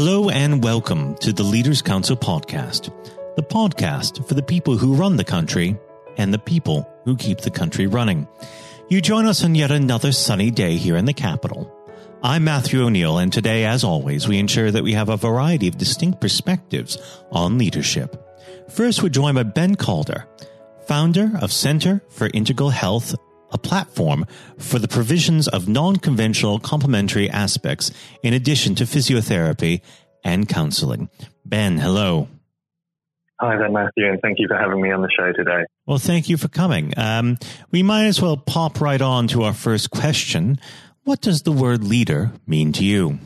Hello and welcome to the Leaders Council podcast, the podcast for the people who run the country and the people who keep the country running. You join us on yet another sunny day here in the capital. I'm Matthew O'Neill, and today, as always, we ensure that we have a variety of distinct perspectives on leadership. First, we're joined by Ben Calder, founder of Center for Integral Health a platform for the provisions of non conventional complementary aspects in addition to physiotherapy and counseling. Ben, hello. Hi there, Matthew, and thank you for having me on the show today. Well, thank you for coming. Um, we might as well pop right on to our first question. What does the word leader mean to you?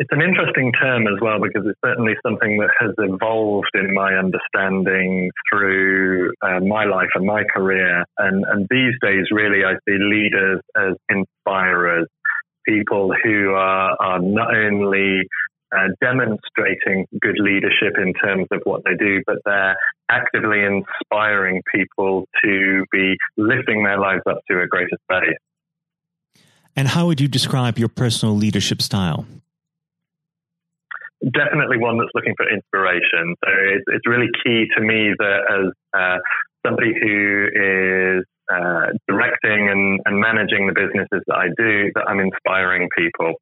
It's an interesting term as well because it's certainly something that has evolved in my understanding through uh, my life and my career. And, and these days, really, I see leaders as inspirers, people who are, are not only uh, demonstrating good leadership in terms of what they do, but they're actively inspiring people to be lifting their lives up to a greater space. And how would you describe your personal leadership style? Definitely one that's looking for inspiration. So it's, it's really key to me that as uh, somebody who is uh, directing and, and managing the businesses that I do, that I'm inspiring people.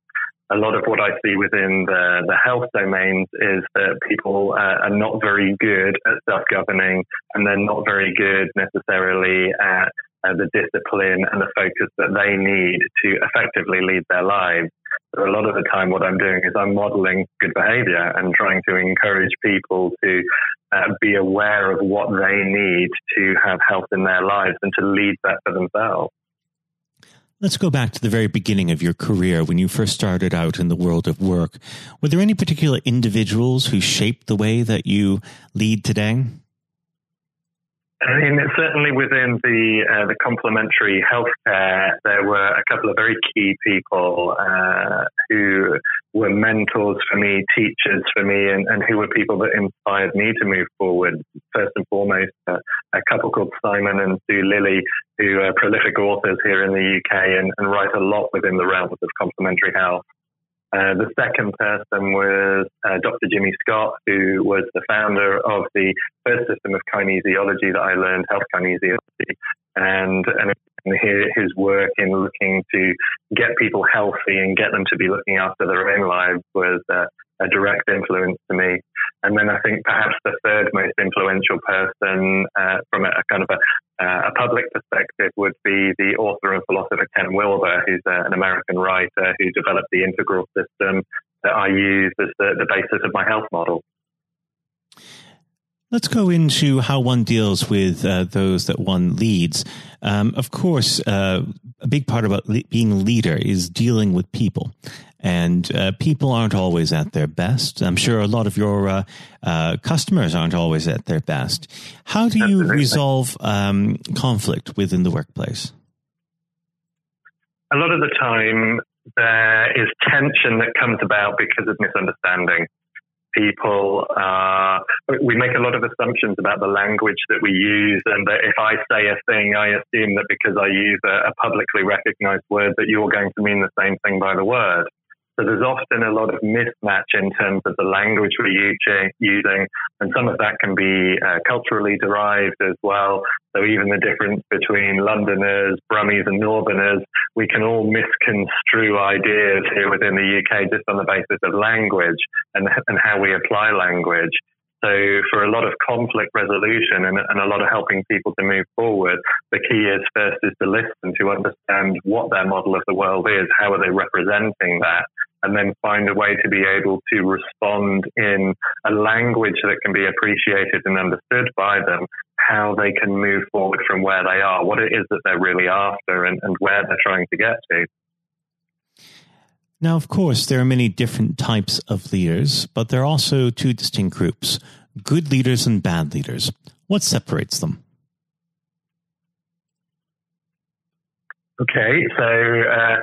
A lot of what I see within the, the health domains is that people uh, are not very good at self governing and they're not very good necessarily at uh, the discipline and the focus that they need to effectively lead their lives. A lot of the time, what I'm doing is I'm modeling good behavior and trying to encourage people to uh, be aware of what they need to have health in their lives and to lead that for themselves. Let's go back to the very beginning of your career when you first started out in the world of work. Were there any particular individuals who shaped the way that you lead today? I mean, certainly within the uh, the complementary healthcare, there were a couple of very key people uh, who were mentors for me, teachers for me, and, and, who were people that inspired me to move forward. First and foremost, uh, a couple called Simon and Sue Lilly, who are prolific authors here in the UK and, and write a lot within the realms of complementary health. Uh, the second person was uh, Dr. Jimmy Scott, who was the founder of the first system of kinesiology that I learned, health kinesiology, and, and his work in looking to get people healthy and get them to be looking after their own lives was uh, a direct influence to me. And then I think perhaps the third most influential person uh, from a, a, kind of a, uh, a, public perspective would be the author and philosopher Ken Wilber, who's uh, an American writer who developed the integral system that I use as the, the basis of my health model. Let's go into how one deals with uh, those that one leads. Um, of course, uh, a big part about le- being a leader is dealing with people and uh, people aren't always at their best. I'm sure a lot of your uh, uh, customers aren't always at their best. How do you resolve um, conflict within the workplace? A lot of the time, there is tension that comes about because of misunderstanding. People, uh, we make a lot of assumptions about the language that we use, and that if I say a thing, I assume that because I use a, a publicly recognized word, that you're going to mean the same thing by the word. So there's often a lot of mismatch in terms of the language we're using, and some of that can be uh, culturally derived as well. So even the difference between Londoners, Brummies, and Northerners, we can all misconstrue ideas here within the UK just on the basis of language and, and how we apply language. So for a lot of conflict resolution and, and, a lot of helping people to move forward, the key is first is to listen to understand what their model of the world is, how are they representing that, and then find a way to be able to respond in a language that can be appreciated and understood by them, how they can move forward from where they are, what it is that they're really after, and, and where they're trying to get to. Now, of course, there are many different types of leaders, but there are also two distinct groups good leaders and bad leaders. What separates them? Okay, so uh,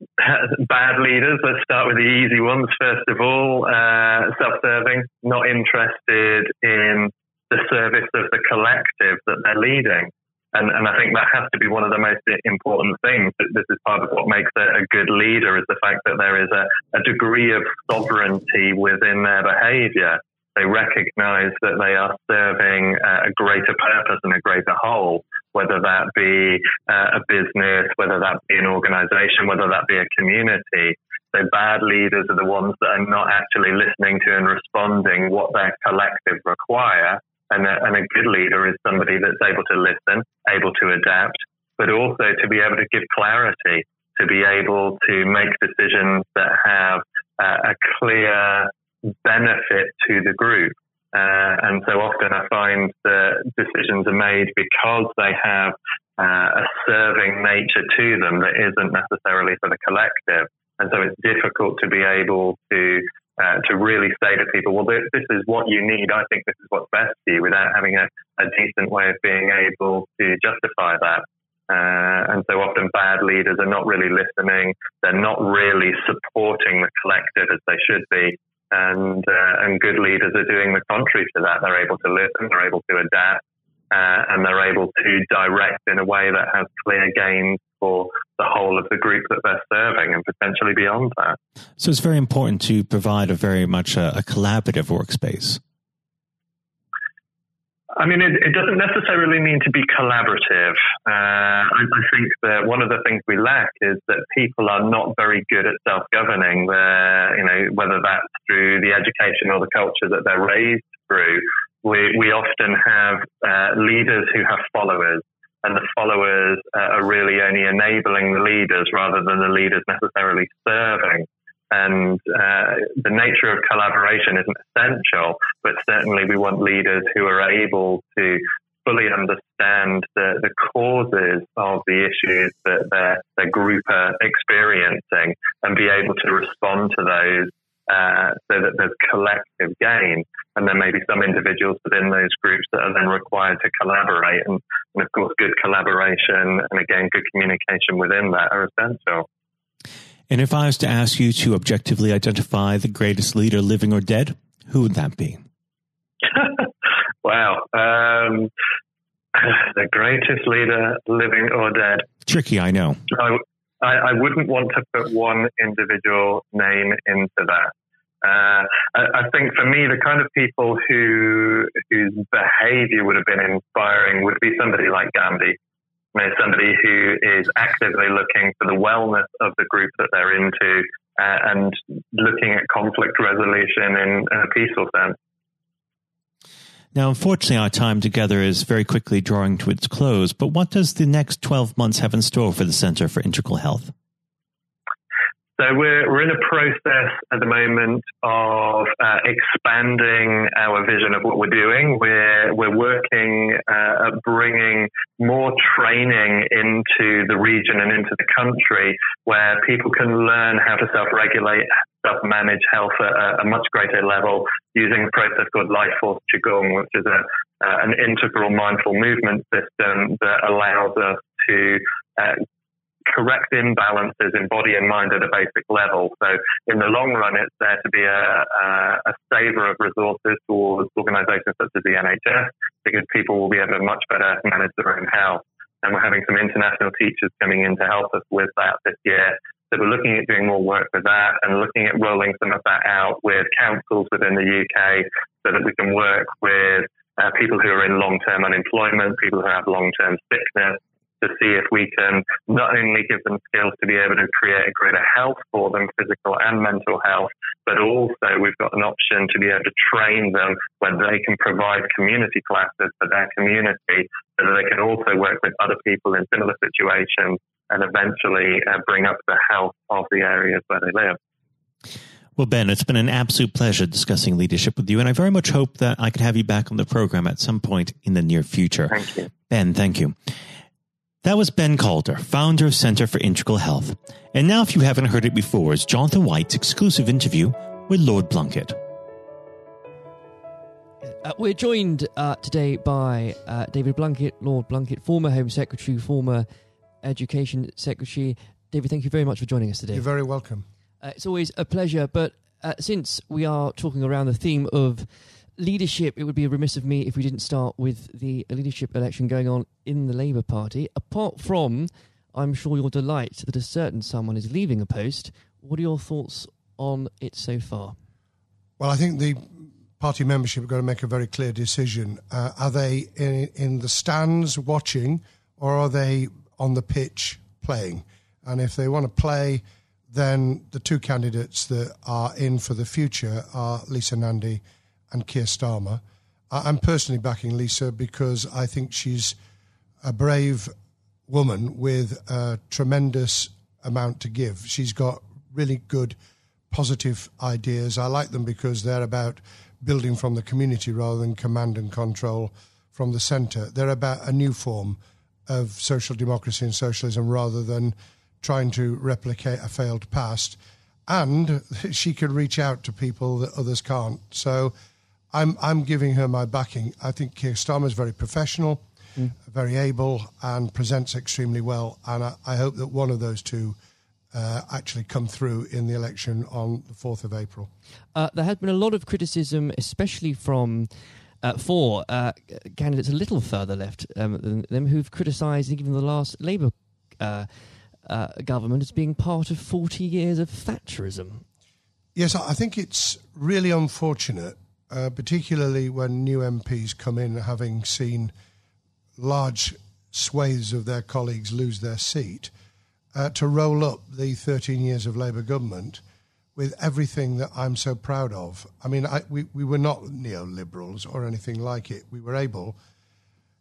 bad leaders. Let's start with the easy ones. First of all, uh, self-serving, not interested in the service of the collective that they're leading. And, and I think that has to be one of the most important things. This is part of what makes a, a good leader is the fact that there is a, a degree of sovereignty within their behavior. They recognize that they are serving a greater purpose and a greater whole, whether that be uh, a business, whether that be an organization, whether that be a community. So bad leaders are the ones that are not actually listening to and responding what their collective require and a, and a good leader is somebody that's able to listen, able to adapt, but also to be able to give clarity, to be able to make decisions that have uh, a clear benefit to the group. Uh, and so often I find that decisions are made because they have uh, a serving nature to them that isn't necessarily for the collective. And so it's difficult to be able to uh, to really say to people, well, this, this, is what you need. I think this is what's best for you without having a, a decent way of being able to justify that. Uh, and so often bad leaders are not really listening. They're not really supporting the collective as they should be. And, uh, and good leaders are doing the contrary to that. They're able to listen, they're able to adapt, uh, and they're able to direct in a way that has clear gains for the whole of the group that they're serving and potentially beyond that. So it's very important to provide a very much a, a collaborative workspace. I mean, it, it, doesn't necessarily mean to be collaborative. Uh, I, I, think that one of the things we lack is that people are not very good at self-governing. you know, whether that's through the education or the culture that they're raised through. We, we often have uh, leaders who have followers and the followers uh, are really only enabling the leaders rather than the leaders necessarily serving. And uh, the nature of collaboration isn't essential, but certainly we want leaders who are able to fully understand the, the causes of the issues that their, their group are experiencing and be able to respond to those uh, so that there's collective gain. And there may be some individuals within those groups that are then required to collaborate. And, and of course, good collaboration and again, good communication within that are essential. And if I was to ask you to objectively identify the greatest leader, living or dead, who would that be? wow. Um, the greatest leader, living or dead. Tricky, I know. I, I, I wouldn't want to put one individual name into that. Uh, I, I, think for me, the kind of people who whose behaviour would have been inspiring would be somebody like Gandhi. You know, somebody who is actively looking for the wellness of the group that they're into uh, and looking at conflict resolution in, in a peaceful sense. Now, unfortunately, our time together is very quickly drawing to its close, but what does the next 12 months have in store for the Center for Integral Health? So we're, we're in a process at the moment of uh, expanding our vision of what we're doing. We're, we're working uh, at bringing more training into the region and into the country where people can learn how to self-regulate, self-manage health at a, much greater level using a process called Life Force Qigong, which is a, uh, an integral mindful movement system that allows us to uh, correct imbalances in body and mind at a basic level. So in the long run, it's there to be a, a, a saver of resources towards organisations such as the NHS because people will be able to much better manage their own health. And we're having some international teachers coming in to help us with that this year. So we're looking at doing more work with that and looking at rolling some of that out with councils within the UK so that we can work with uh, people who are in long-term unemployment, people who have long-term sickness, to see if we can not only give them skills to be able to create a greater health for them, physical and mental health, but also we've got an option to be able to train them where they can provide community classes for their community so that they can also work with other people in similar situations and eventually uh, bring up the health of the areas where they live. Well, Ben, it's been an absolute pleasure discussing leadership with you, and I very much hope that I could have you back on the program at some point in the near future. Thank you. Ben, thank you. That was Ben Calder, founder of Center for Integral Health. And now, if you haven't heard it before, is Jonathan White's exclusive interview with Lord Blunkett. Uh, we're joined uh, today by uh, David Blunkett, Lord Blunkett, former Home Secretary, former Education Secretary. David, thank you very much for joining us today. You're very welcome. Uh, it's always a pleasure, but uh, since we are talking around the theme of leadership, it would be a remiss of me if we didn't start with the leadership election going on in the Labour Party. Apart from, I'm sure, your delight that a certain someone is leaving a post, what are your thoughts on it so far? Well, I think the party membership are going to make a very clear decision. Uh, are they in, in the stands watching, or are they on the pitch playing? And if they want to play, then the two candidates that are in for the future are Lisa Nandy and Keir Starmer. I'm personally backing Lisa because I think she's a brave woman with a tremendous amount to give. She's got really good, positive ideas. I like them because they're about building from the community rather than command and control from the centre. They're about a new form of social democracy and socialism rather than trying to replicate a failed past. And she can reach out to people that others can't. So I'm I'm giving her my backing. I think Keir Starmer is very professional, mm. very able, and presents extremely well. And I, I hope that one of those two uh, actually come through in the election on the fourth of April. Uh, there has been a lot of criticism, especially from. Uh, for uh, candidates a little further left um, than them who've criticised even the last Labour uh, uh, government as being part of 40 years of Thatcherism. Yes, I think it's really unfortunate uh, particularly when new MPs come in having seen large swathes of their colleagues lose their seat, uh, to roll up the 13 years of Labour government with everything that I'm so proud of. I mean, I, we, we were not neoliberals or anything like it. We were able,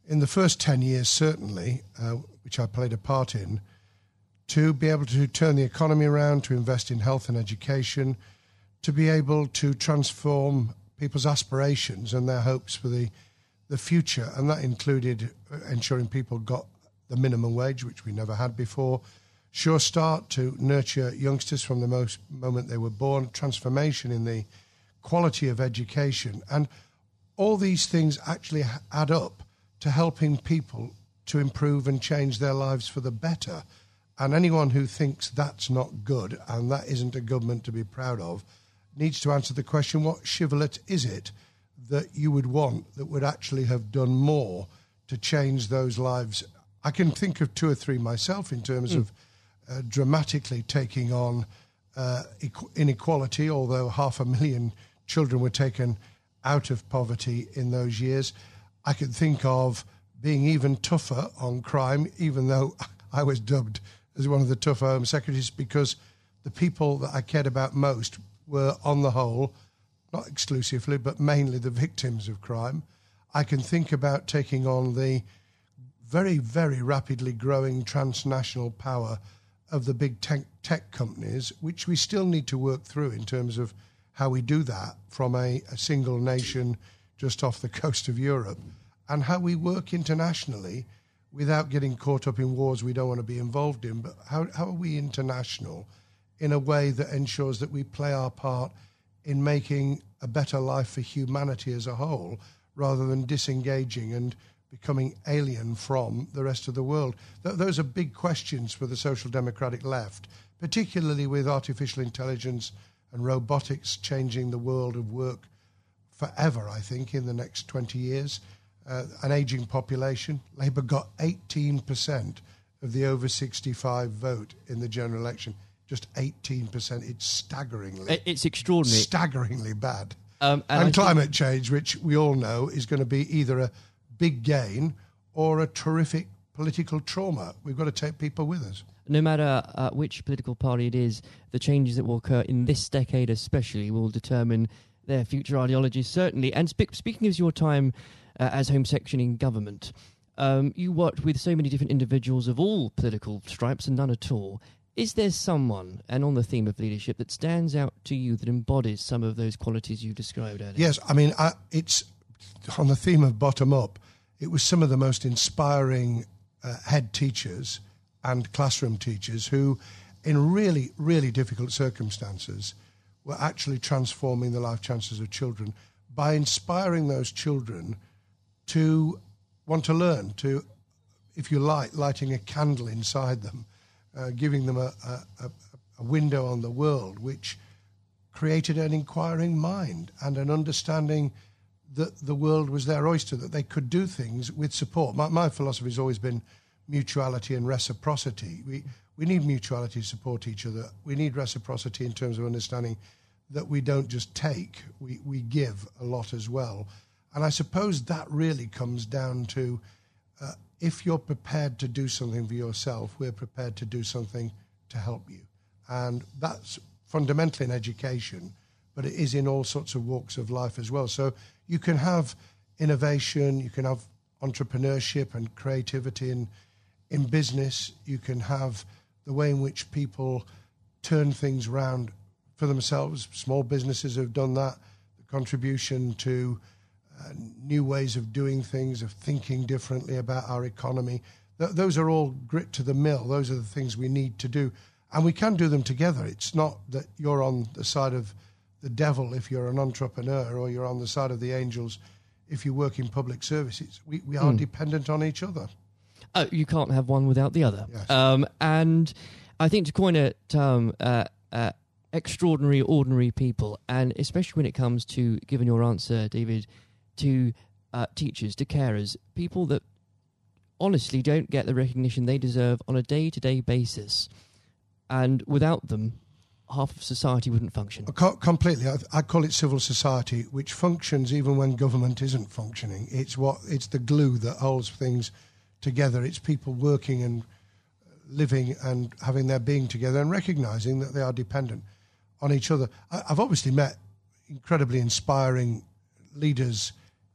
in the first 10 years, certainly, uh, which I played a part in, to be able to turn the economy around, to invest in health and education, to be able to transform people's aspirations and their hopes for the, the future. And that included ensuring people got the minimum wage, which we never had before. Sure Start to nurture youngsters from the most moment they were born, transformation in the quality of education. And all these things actually add up to helping people to improve and change their lives for the better. And anyone who thinks that's not good and that isn't a government to be proud of needs to answer the question what shibboleth is it that you would want that would actually have done more to change those lives? I can think of two or three myself in terms mm. of uh, dramatically taking on uh, inequality, although half a million children were taken out of poverty in those years. I can think of being even tougher on crime, even though I was dubbed as one of the tougher Home Secretaries, because the people that I cared about most were, on the whole, not exclusively, but mainly the victims of crime. I can think about taking on the very, very rapidly growing transnational power of the big tech, tech companies, which we still need to work through in terms of how we do that from a, a single nation just off the coast of Europe, and how we work internationally without getting caught up in wars we don't want to be involved in. But how, how are we international? In a way that ensures that we play our part in making a better life for humanity as a whole rather than disengaging and becoming alien from the rest of the world. Th- those are big questions for the social democratic left, particularly with artificial intelligence and robotics changing the world of work forever, I think, in the next 20 years. Uh, an aging population. Labour got 18% of the over 65 vote in the general election just 18%. It's staggeringly. It's extraordinary. Staggeringly bad. Um, and, and climate change, which we all know is going to be either a big gain or a terrific political trauma. We've got to take people with us. No matter uh, which political party it is, the changes that will occur in this decade, especially, will determine their future ideologies, certainly. And spe- speaking of your time uh, as Home Secretary in government, um, you worked with so many different individuals of all political stripes and none at all. Is there someone, and on the theme of leadership, that stands out to you that embodies some of those qualities you described earlier? Yes, I mean, I, it's on the theme of bottom up. It was some of the most inspiring uh, head teachers and classroom teachers who, in really, really difficult circumstances, were actually transforming the life chances of children by inspiring those children to want to learn, to, if you like, lighting a candle inside them uh, giving them a, a, a window on the world, which created an inquiring mind and an understanding that the world was their oyster, that they could do things with support. My, my philosophy has always been mutuality and reciprocity. We, we need mutuality to support each other. We need reciprocity in terms of understanding that we don't just take, we, we give a lot as well. And I suppose that really comes down to uh, if you're prepared to do something for yourself, we're prepared to do something to help you. And that's fundamentally in education, but it is in all sorts of walks of life as well. So you can have innovation, you can have entrepreneurship and creativity in, in business, you can have the way in which people turn things around for themselves. Small businesses have done that. The contribution to uh, new ways of doing things, of thinking differently about our economy. Th- those are all grit to the mill. Those are the things we need to do. And we can do them together. It's not that you're on the side of the devil if you're an entrepreneur or you're on the side of the angels if you work in public services. We, we are mm. dependent on each other. Oh, you can't have one without the other. Yes. Um, and I think to coin a term, uh, uh, extraordinary, ordinary people, and especially when it comes to giving your answer, David, to uh, teachers, to carers, people that honestly don't get the recognition they deserve on a day to day basis. And without them, half of society wouldn't function. completely. I, I, call it civil society, which functions even when government isn't functioning. It's what it's the glue that holds things together. It's people working and living and having their being together and recognizing that they are dependent on each other. I, I've obviously met incredibly inspiring leaders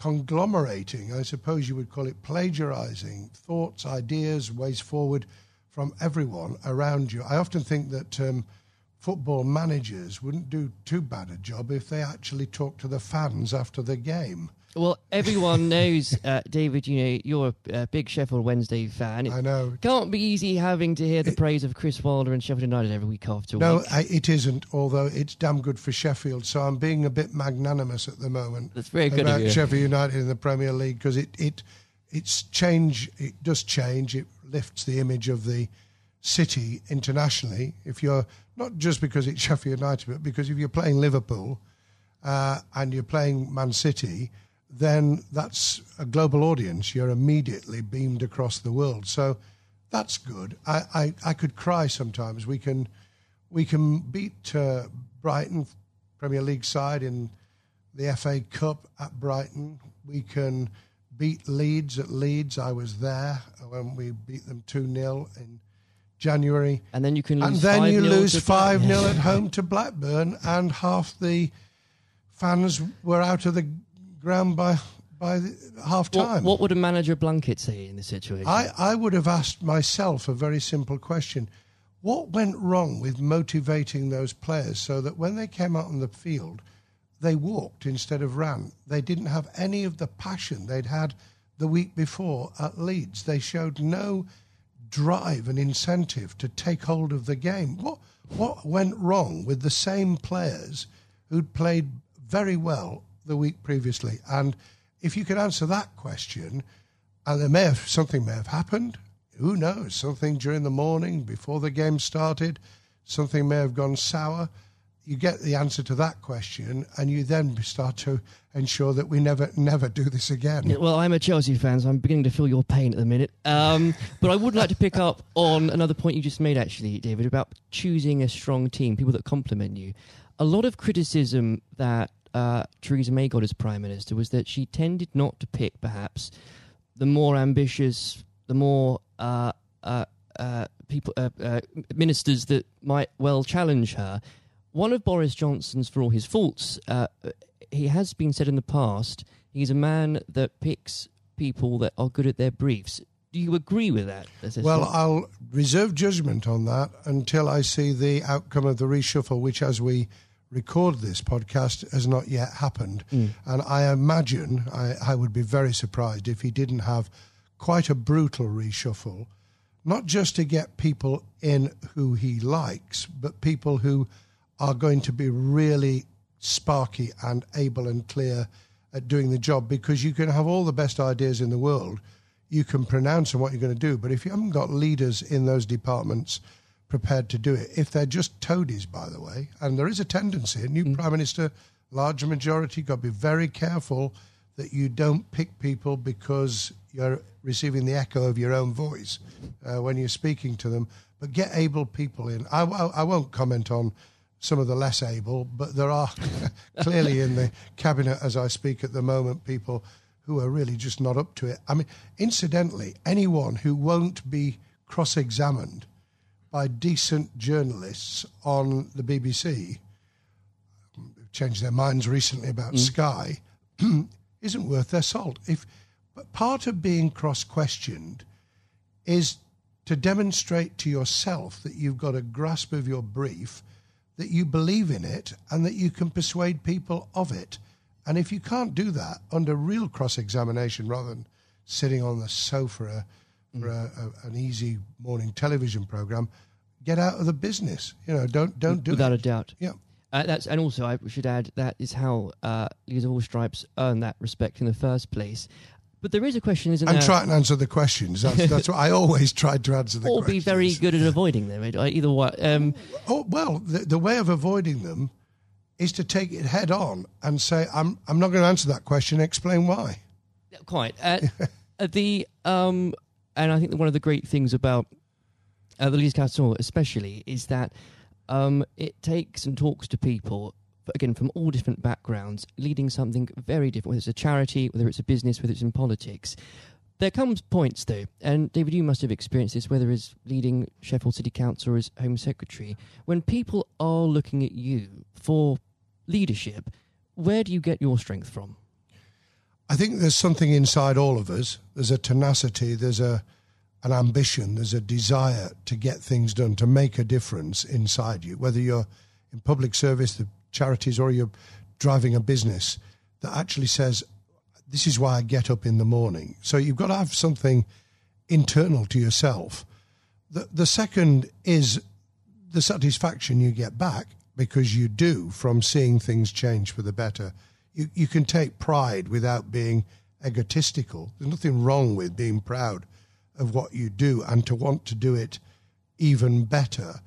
conglomerating, I suppose you would call it plagiarizing thoughts, ideas, ways forward from everyone around you. I often think that um, football managers wouldn't do too bad a job if they actually talked to the fans after the game. Well, everyone knows, uh, David. You know you're a, big Sheffield Wednesday fan. It I know. Can't be easy having to hear the it, praise of Chris Wilder and Sheffield United every week after no, week. No, it isn't. Although it's damn good for Sheffield, so I'm being a bit magnanimous at the moment. That's very good about Sheffield United in the Premier League because it it it's change. It does change. It lifts the image of the city internationally. If you're not just because it's Sheffield United, but because if you're playing Liverpool uh, and you're playing Man City then that's a global audience. You're immediately beamed across the world. So that's good. I, I, I could cry sometimes. We can we can beat uh, Brighton Premier League side in the FA Cup at Brighton. We can beat Leeds at Leeds. I was there when we beat them 2 0 in January. And then you can And then you lose 5 0 at home to Blackburn, and half the fans were out of the ground by by half time. what would a manager Blunkett say in this situation? I, I would have asked myself a very simple question. What went wrong with motivating those players so that when they came out on the field, they walked instead of ran? They didn't have any of the passion they'd had the week before at Leeds. They showed no drive and incentive to take hold of the game. What, what went wrong with the same players who'd played very well the week previously? And if you could answer that question, and there may have something may have happened. Who knows? Something during the morning before the game started, something may have gone sour. You get the answer to that question, and you then start to ensure that we never, never do this again. Yeah, Well, I'm a Chelsea fan, so I'm beginning to feel your pain at the minute. Um, but I would like to pick up on another point you just made, actually, David, about choosing a strong team, people that complement you. A lot of criticism that uh, Theresa May got as Prime Minister was that she tended not to pick, perhaps, the more ambitious, the more uh, uh, uh, people, uh, uh, ministers that might well challenge her. One of Boris Johnson's, for all his faults, uh, he has been said in the past, he's a man that picks people that are good at their briefs. Do you agree with that? Well, I'll reserve judgment on that until I see the outcome of the reshuffle, which, as we record this podcast, has not yet happened. Mm. And I imagine I, I would be very surprised if he didn't have quite a brutal reshuffle, not just to get people in who he likes, but people who are going to be really sparky and able and clear at doing the job because you can have all the best ideas in the world. You can pronounce on what you're going to do, but if you haven't got leaders in those departments prepared to do it, if they're just toadies, by the way, and there is a tendency, a new prime minister, large majority, got to be very careful that you don't pick people because you're receiving the echo of your own voice uh, when you're speaking to them, but get able people in. I, I, I won't comment on some of the less able, but there are clearly in the cabinet as I speak at the moment people who are really just not up to it. I mean, incidentally, anyone who won't be cross examined by decent journalists on the BBC, who've changed their minds recently about mm. Sky, isn't worth their salt. If but part of being cross questioned is to demonstrate to yourself that you've got a grasp of your brief, that you believe in it, and that you can persuade people of it. And if you can't do that under real cross examination rather than sitting on the sofa for a, a, an easy morning television program, get out of the business. You know, don't don't do Without it. a doubt. Yeah. Uh, that's and also I should add that is how uh, leaders of all stripes earn that respect in the first place. But there is a question, isn't there? And try and answer the questions. That's, that's what I always tried to answer the or questions. be very good at avoiding them. Either way. Um, Oh well, the, the way of avoiding them is to take it head on and say, "I'm I'm not going to answer that question. Explain why." quite. Uh, uh, the um, and I think that one of the great things about uh, the Leaders Council, especially, is that um, it takes and talks to people again from all different backgrounds, leading something very different. Whether it's a charity, whether it's a business, whether it's in politics. There comes points though, and David, you must have experienced this, whether as leading Sheffield City Council or as Home Secretary, when people are looking at you for leadership. Where do you get your strength from? I think there's something inside all of us. There's a tenacity. There's a an ambition. There's a desire to get things done, to make a difference inside you. Whether you're in public service, the charities, or you're driving a business that actually says, "This is why I get up in the morning." So you've got to have something internal to yourself. The the second is the satisfaction you get back because you do from seeing things change for the better. You, you can take pride without being egotistical. There's nothing wrong with being proud of what you do and to want to do it even better.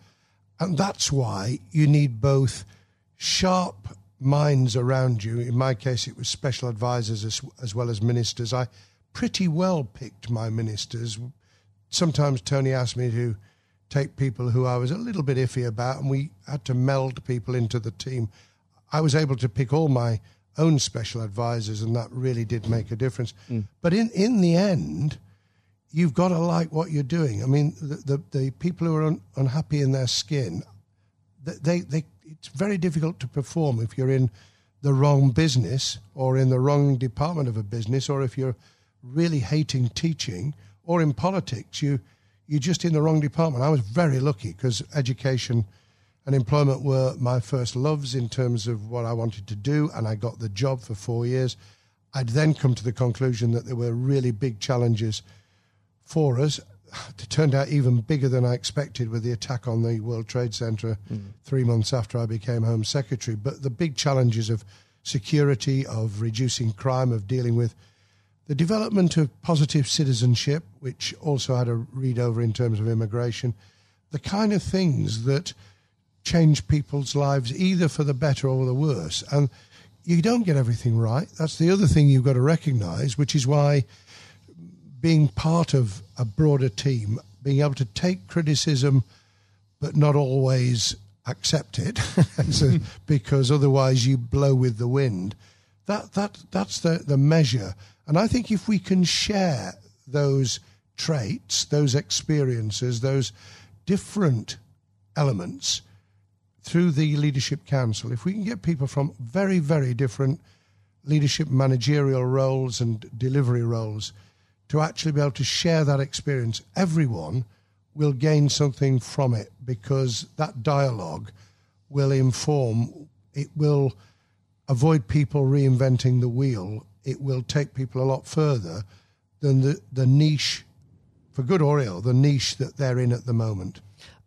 And that's why you need both sharp minds around you. In my case, it was special advisors as, as well as ministers. I pretty well picked my ministers. Sometimes Tony asked me to take people who I was a little bit iffy about, and we had to meld people into the team. I was able to pick all my own special advisors, and that really did make a difference. Mm. But in, in the end, you've got to like what you're doing. I mean, the, the, the people who are un, unhappy in their skin, they, they, it's very difficult to perform if you're in the wrong business or in the wrong department of a business, or if you're really hating teaching or in politics, you you're just in the wrong department. I was very lucky because education and employment were my first loves in terms of what I wanted to do, and I got the job for four years. I'd then come to the conclusion that there were really big challenges for us. It turned out even bigger than I expected with the attack on the World Trade Center mm. three months after I became Home Secretary. But the big challenges of security, of reducing crime, of dealing with the development of positive citizenship, which also had a read over in terms of immigration, the kind of things that change people's lives either for the better or the worse. And you don't get everything right. That's the other thing you've got to recognize, which is why being part of a broader team, being able to take criticism but not always accept it, because otherwise you blow with the wind. That that that's the the measure. And I think if we can share those traits, those experiences, those different elements through the Leadership Council, if we can get people from very, very different leadership managerial roles and delivery roles to actually be able to share that experience, everyone will gain something from it because that dialogue will inform, it will avoid people reinventing the wheel, it will take people a lot further than the, the niche, for good or ill, the niche that they're in at the moment.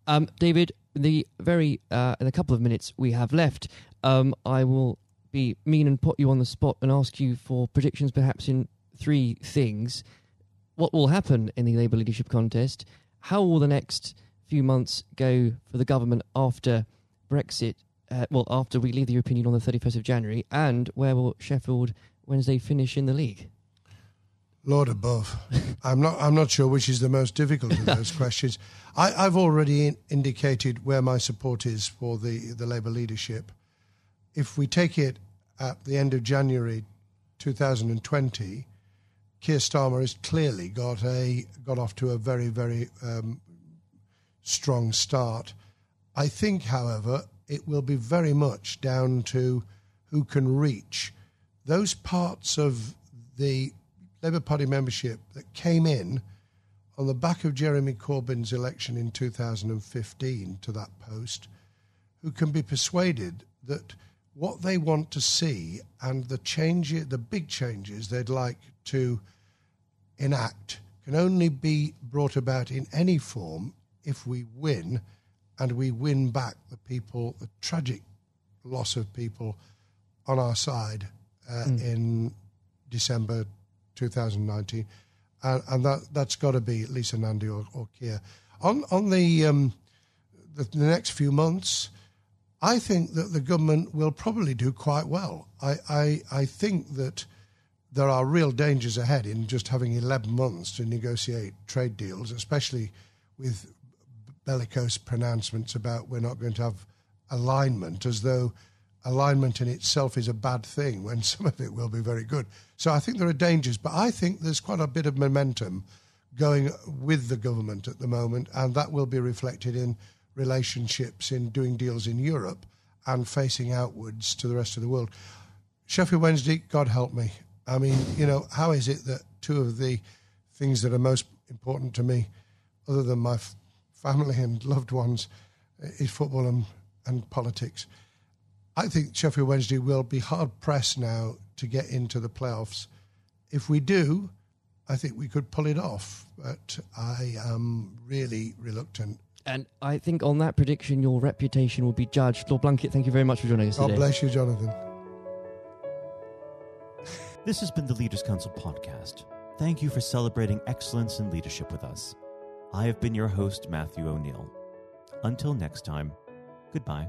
Um, David, the very uh, in a couple of minutes we have left, um, I will be mean and put you on the spot and ask you for predictions, perhaps in three things. What will happen in the Labour leadership contest? How will the next few months go for the government after Brexit? Uh, well, after we leave the European Union on the 31st of January, and where will Sheffield Wednesday finish in the league? Lord above, I'm not. I'm not sure which is the most difficult of those questions. I, have already in, indicated where my support is for the the Labour leadership. If we take it at the end of January 2020, Keir Starmer has clearly got a got off to a very very um, strong start. I think, however, it will be very much down to who can reach those parts of the Labour Party membership that came in on the back of Jeremy Corbyn's election in 2015 to that post, who can be persuaded that what they want to see and the change, the big changes they'd like to enact can only be brought about in any form if we win and we win back the people, the tragic loss of people on our side uh, mm. in December 2019, and, and that that's got to be Lisa Nandy or, or Keir. On on the, um, the the next few months, I think that the government will probably do quite well. I, I, I think that there are real dangers ahead in just having 11 months to negotiate trade deals, especially with bellicose pronouncements about we're not going to have alignment, as though alignment in itself is a bad thing when some of it will be very good. So I think there are dangers, but I think there's quite a bit of momentum going with the government at the moment, and that will be reflected in relationships, in doing deals in Europe and facing outwards to the rest of the world. Sheffield Wednesday, God help me. I mean, you know, how is it that two of the things that are most important to me, other than my f- family and loved ones, is football and, and politics? I think Sheffield Wednesday will be hard pressed now to get into the playoffs. If we do, I think we could pull it off, but I am really reluctant. And I think on that prediction, your reputation will be judged. Lord Blunkett, thank you very much for joining us God today. bless you, Jonathan. This has been the Leaders Council podcast. Thank you for celebrating excellence in leadership with us. I have been your host, Matthew O'Neill. Until next time, goodbye.